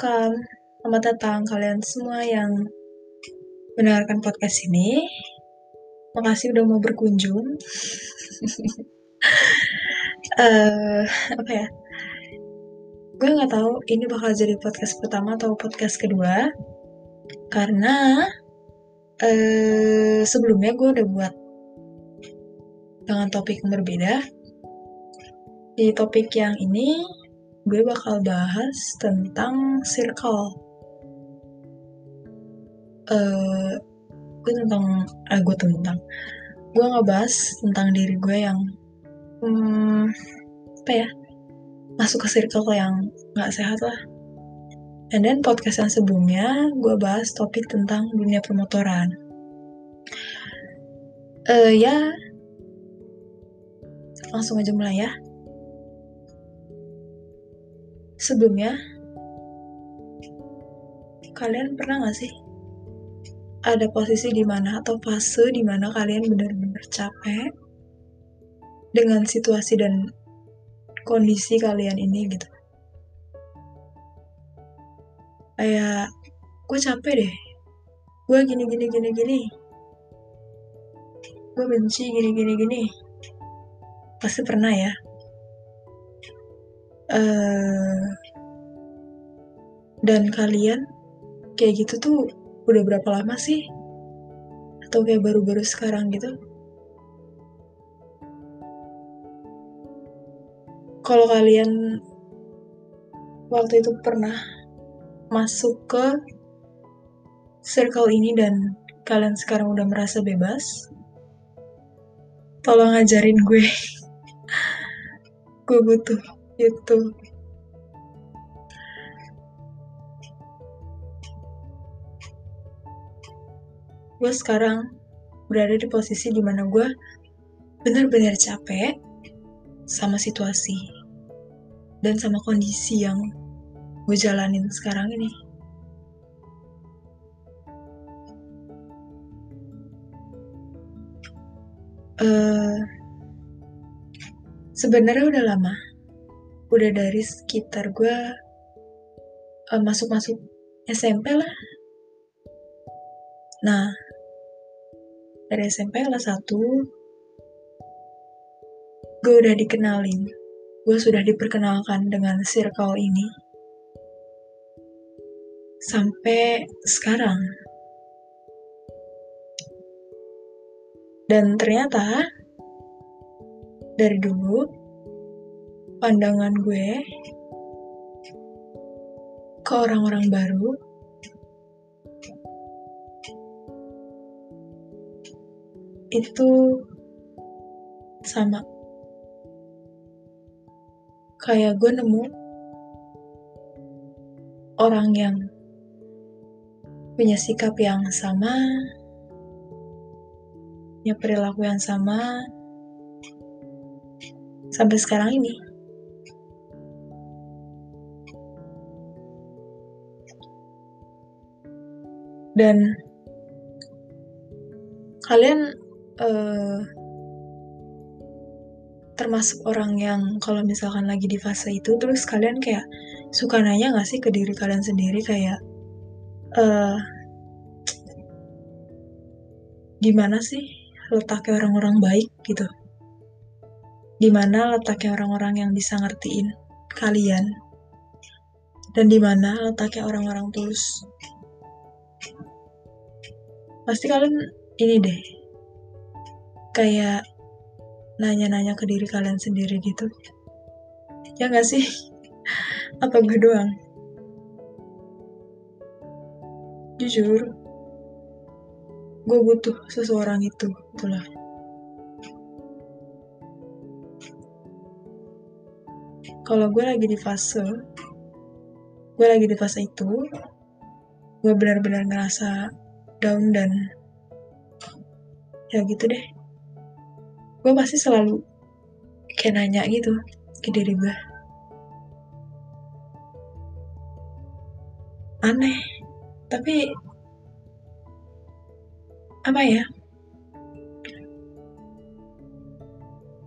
welcome. Selamat datang kalian semua yang mendengarkan podcast ini. Makasih udah mau berkunjung. uh, apa ya? Gue nggak tahu ini bakal jadi podcast pertama atau podcast kedua. Karena uh, sebelumnya gue udah buat dengan topik yang berbeda. Di topik yang ini gue bakal bahas tentang circle. Uh, gue tentang, ah gue tentang, gue ngebahas tentang diri gue yang, hmm, apa ya, masuk ke circle yang gak sehat lah. And then podcast yang sebelumnya, gue bahas topik tentang dunia permotoran. Uh, ya, langsung aja mulai ya sebelumnya kalian pernah gak sih ada posisi di mana atau fase di mana kalian benar-benar capek dengan situasi dan kondisi kalian ini gitu? Kayak gue capek deh. Gue gini gini gini gini. Gue benci gini gini gini. Pasti pernah ya uh, dan kalian kayak gitu tuh udah berapa lama sih? Atau kayak baru-baru sekarang gitu? Kalau kalian waktu itu pernah masuk ke circle ini dan kalian sekarang udah merasa bebas, tolong ajarin gue. gue butuh itu gue sekarang berada di posisi di mana gue benar-benar capek sama situasi dan sama kondisi yang gue jalanin sekarang ini. Uh, sebenarnya udah lama udah dari sekitar gue uh, masuk-masuk SMP lah. Nah, dari SMP kelas 1, gue udah dikenalin. Gue sudah diperkenalkan dengan circle ini. Sampai sekarang. Dan ternyata, dari dulu, pandangan gue ke orang-orang baru itu sama. Kayak gue nemu orang yang punya sikap yang sama punya perilaku yang sama sampai sekarang ini dan kalian uh, termasuk orang yang kalau misalkan lagi di fase itu terus kalian kayak suka nanya gak sih ke diri kalian sendiri? Kayak uh, gimana sih letaknya orang-orang baik gitu? Di mana letaknya orang-orang yang bisa ngertiin kalian? Dan di mana letaknya orang-orang tulus pasti kalian ini deh. Kayak nanya-nanya ke diri kalian sendiri gitu. Ya nggak sih? Apa gue doang? Jujur gue butuh seseorang itu itulah. Kalau gue lagi di fase gue lagi di fase itu gue benar-benar ngerasa down dan ya gitu deh. Gue pasti selalu kayak nanya gitu ke diri gue aneh tapi apa ya?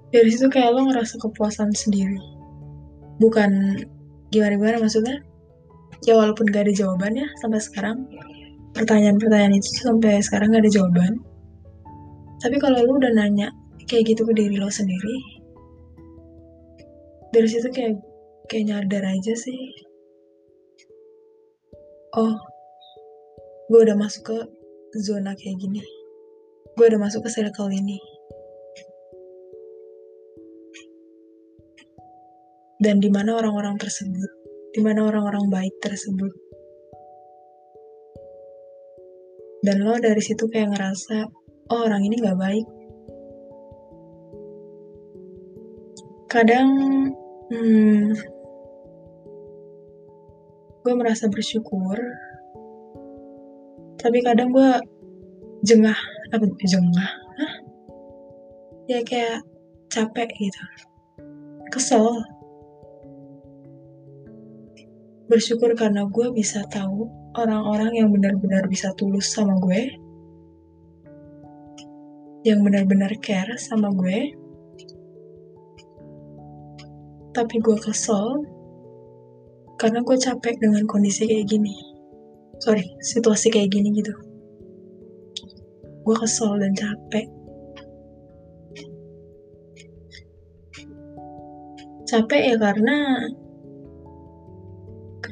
Dari situ kayak lo ngerasa kepuasan sendiri. Bukan gimana gimana maksudnya ya walaupun gak ada jawabannya sampai sekarang pertanyaan-pertanyaan itu sampai sekarang gak ada jawaban. Tapi kalau lu udah nanya kayak gitu ke diri lo sendiri dari situ kayak kayak nyadar aja sih. Oh gue udah masuk ke zona kayak gini. Gue udah masuk ke circle ini. Dan di mana orang-orang tersebut di mana orang-orang baik tersebut dan lo dari situ kayak ngerasa oh orang ini gak baik. Kadang hmm, gue merasa bersyukur tapi kadang gue jengah apa jengah Hah? ya kayak capek gitu. Kesel bersyukur karena gue bisa tahu orang-orang yang benar-benar bisa tulus sama gue yang benar-benar care sama gue. Tapi gue kesel karena gue capek dengan kondisi kayak gini. Sorry situasi kayak gini gitu. Gue kesel dan capek. Capek ya karena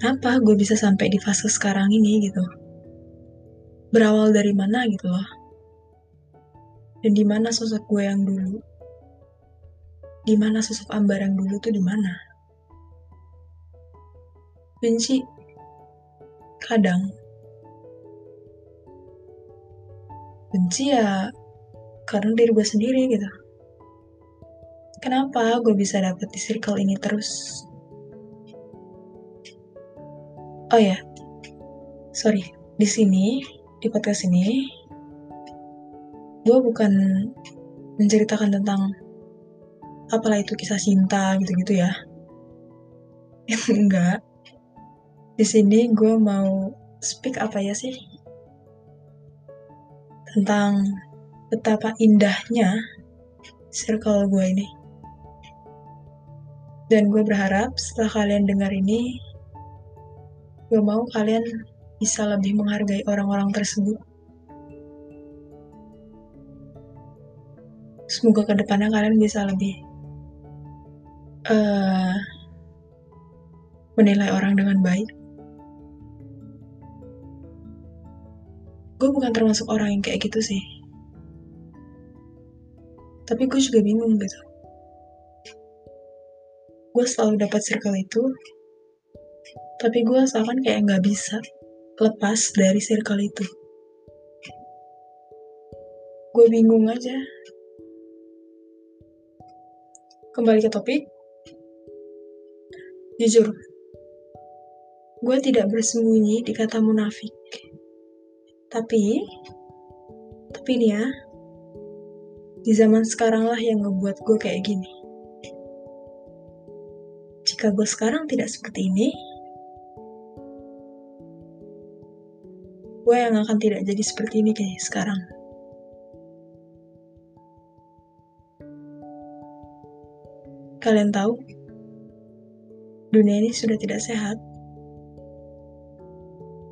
kenapa gue bisa sampai di fase sekarang ini gitu? Berawal dari mana gitu loh. Dan di mana sosok gue yang dulu? Di mana sosok Ambar yang dulu tuh di mana? Benci kadang benci ya karena diri gue sendiri gitu. Kenapa gue bisa dapet di circle ini terus oh ya sorry. Di sini di podcast ini gue bukan menceritakan tentang apalah itu kisah cinta gitu-gitu ya. Enggak. Di sini gue mau speak apa ya sih? Tentang betapa indahnya circle gue ini. Dan gue berharap setelah kalian dengar ini gue mau kalian bisa lebih menghargai orang-orang tersebut semoga ke depannya kalian bisa lebih uh, menilai orang dengan baik. Gue bukan termasuk orang yang kayak gitu sih. Tapi gue juga bingung gitu. Gue selalu dapat circle itu, tapi gue seakan kayak nggak bisa lepas dari circle itu. Gue bingung aja Kembali ke topik. Jujur, gue tidak bersembunyi di kata munafik. Tapi, tapi ini ya, di zaman sekarang lah yang ngebuat gue kayak gini. Jika gue sekarang tidak seperti ini, gue yang akan tidak jadi seperti ini kayak sekarang. Kalian tahu, dunia ini sudah tidak sehat.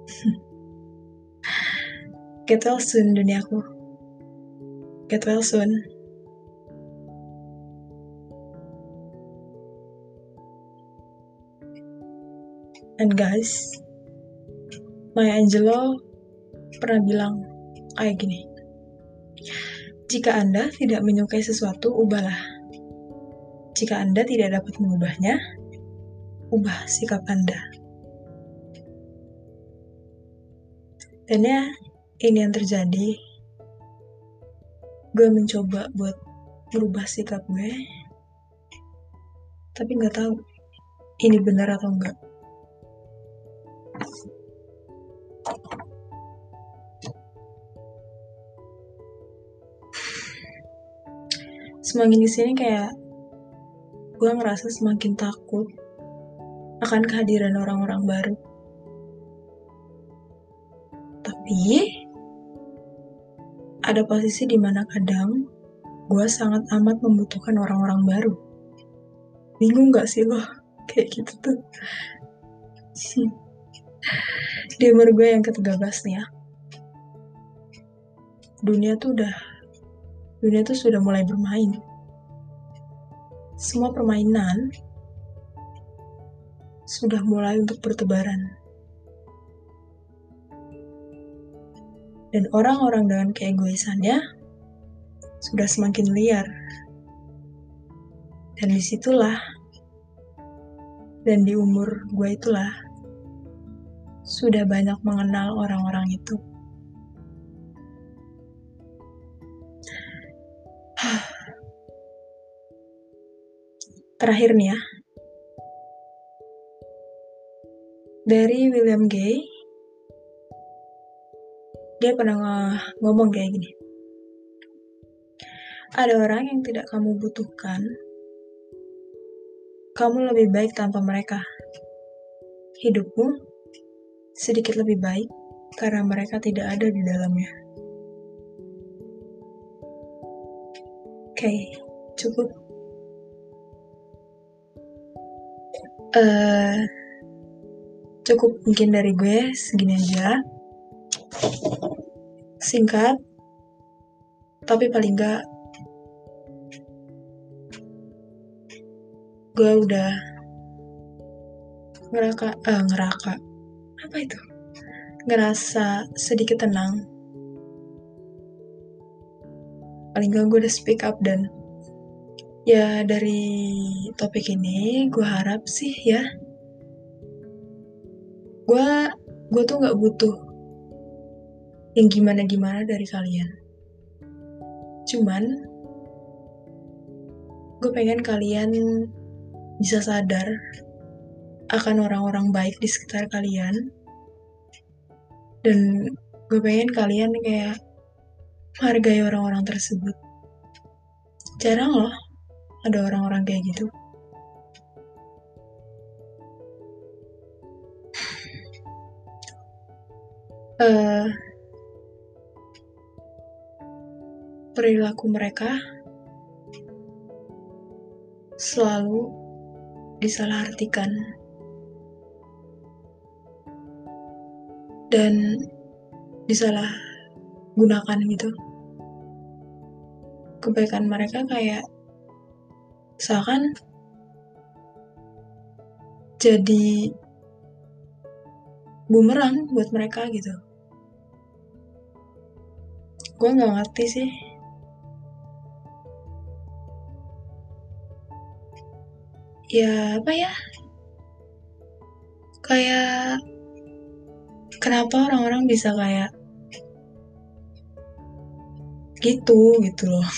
Get well soon, duniaku. Get well soon. And guys, Maya Angelou pernah bilang kayak gini. Jika Anda tidak menyukai sesuatu, ubahlah. Jika Anda tidak dapat mengubahnya, ubah sikap Anda. Dan ya, ini yang terjadi. Gue mencoba buat merubah sikap gue, tapi nggak tahu ini benar atau enggak. Semakin di sini kayak gue ngerasa semakin takut akan kehadiran orang-orang baru. Tapi, ada posisi di mana kadang gue sangat amat membutuhkan orang-orang baru. Bingung gak sih lo? Kayak gitu tuh. di umur gue yang ke-13 nih ya. Dunia tuh udah dunia tuh sudah mulai bermain. Semua permainan sudah mulai untuk bertebaran. Dan orang-orang dengan keegoisannya sudah semakin liar. Dan di situlah, dan di umur gue itulah, sudah banyak mengenal orang-orang itu. Terakhir nih ya, dari William Gay. Dia pernah ngomong kayak gini. Ada orang yang tidak kamu butuhkan. Kamu lebih baik tanpa mereka. Hidupmu sedikit lebih baik karena mereka tidak ada di dalamnya okay, cukup. Uh, cukup mungkin dari gue segini aja. Singkat tapi paling gak gue udah ngeraka eh, ngeraka. Apa itu? Ngerasa sedikit tenang paling gak gue udah speak up dan ya dari topik ini gue harap sih ya gue gue tuh nggak butuh yang gimana gimana dari kalian. Cuman gue pengen kalian bisa sadar akan orang-orang baik di sekitar kalian. Dan gue pengen kalian kayak menghargai orang-orang tersebut. Jarang loh ada orang-orang kayak gitu. Uh, perilaku mereka selalu disalahartikan. Dan disalah gunakan gitu kebaikan mereka kayak seakan jadi bumerang buat mereka gitu. Gue nggak ngerti sih. Ya apa ya? Kayak kenapa orang-orang bisa kayak gitu gitu loh.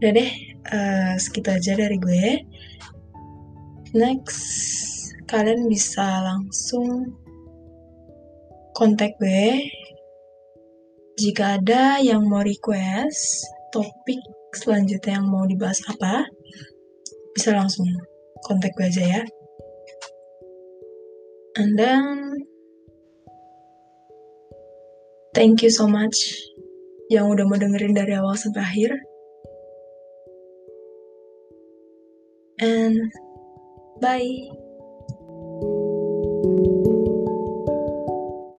Udah deh uh, segitu aja dari gue. Next kalian bisa langsung kontak gue. Jika ada yang mau request topik selanjutnya yang mau dibahas apa bisa langsung kontak gue aja ya. And then thank you so much yang udah mau dengerin dari awal sampai akhir. And bye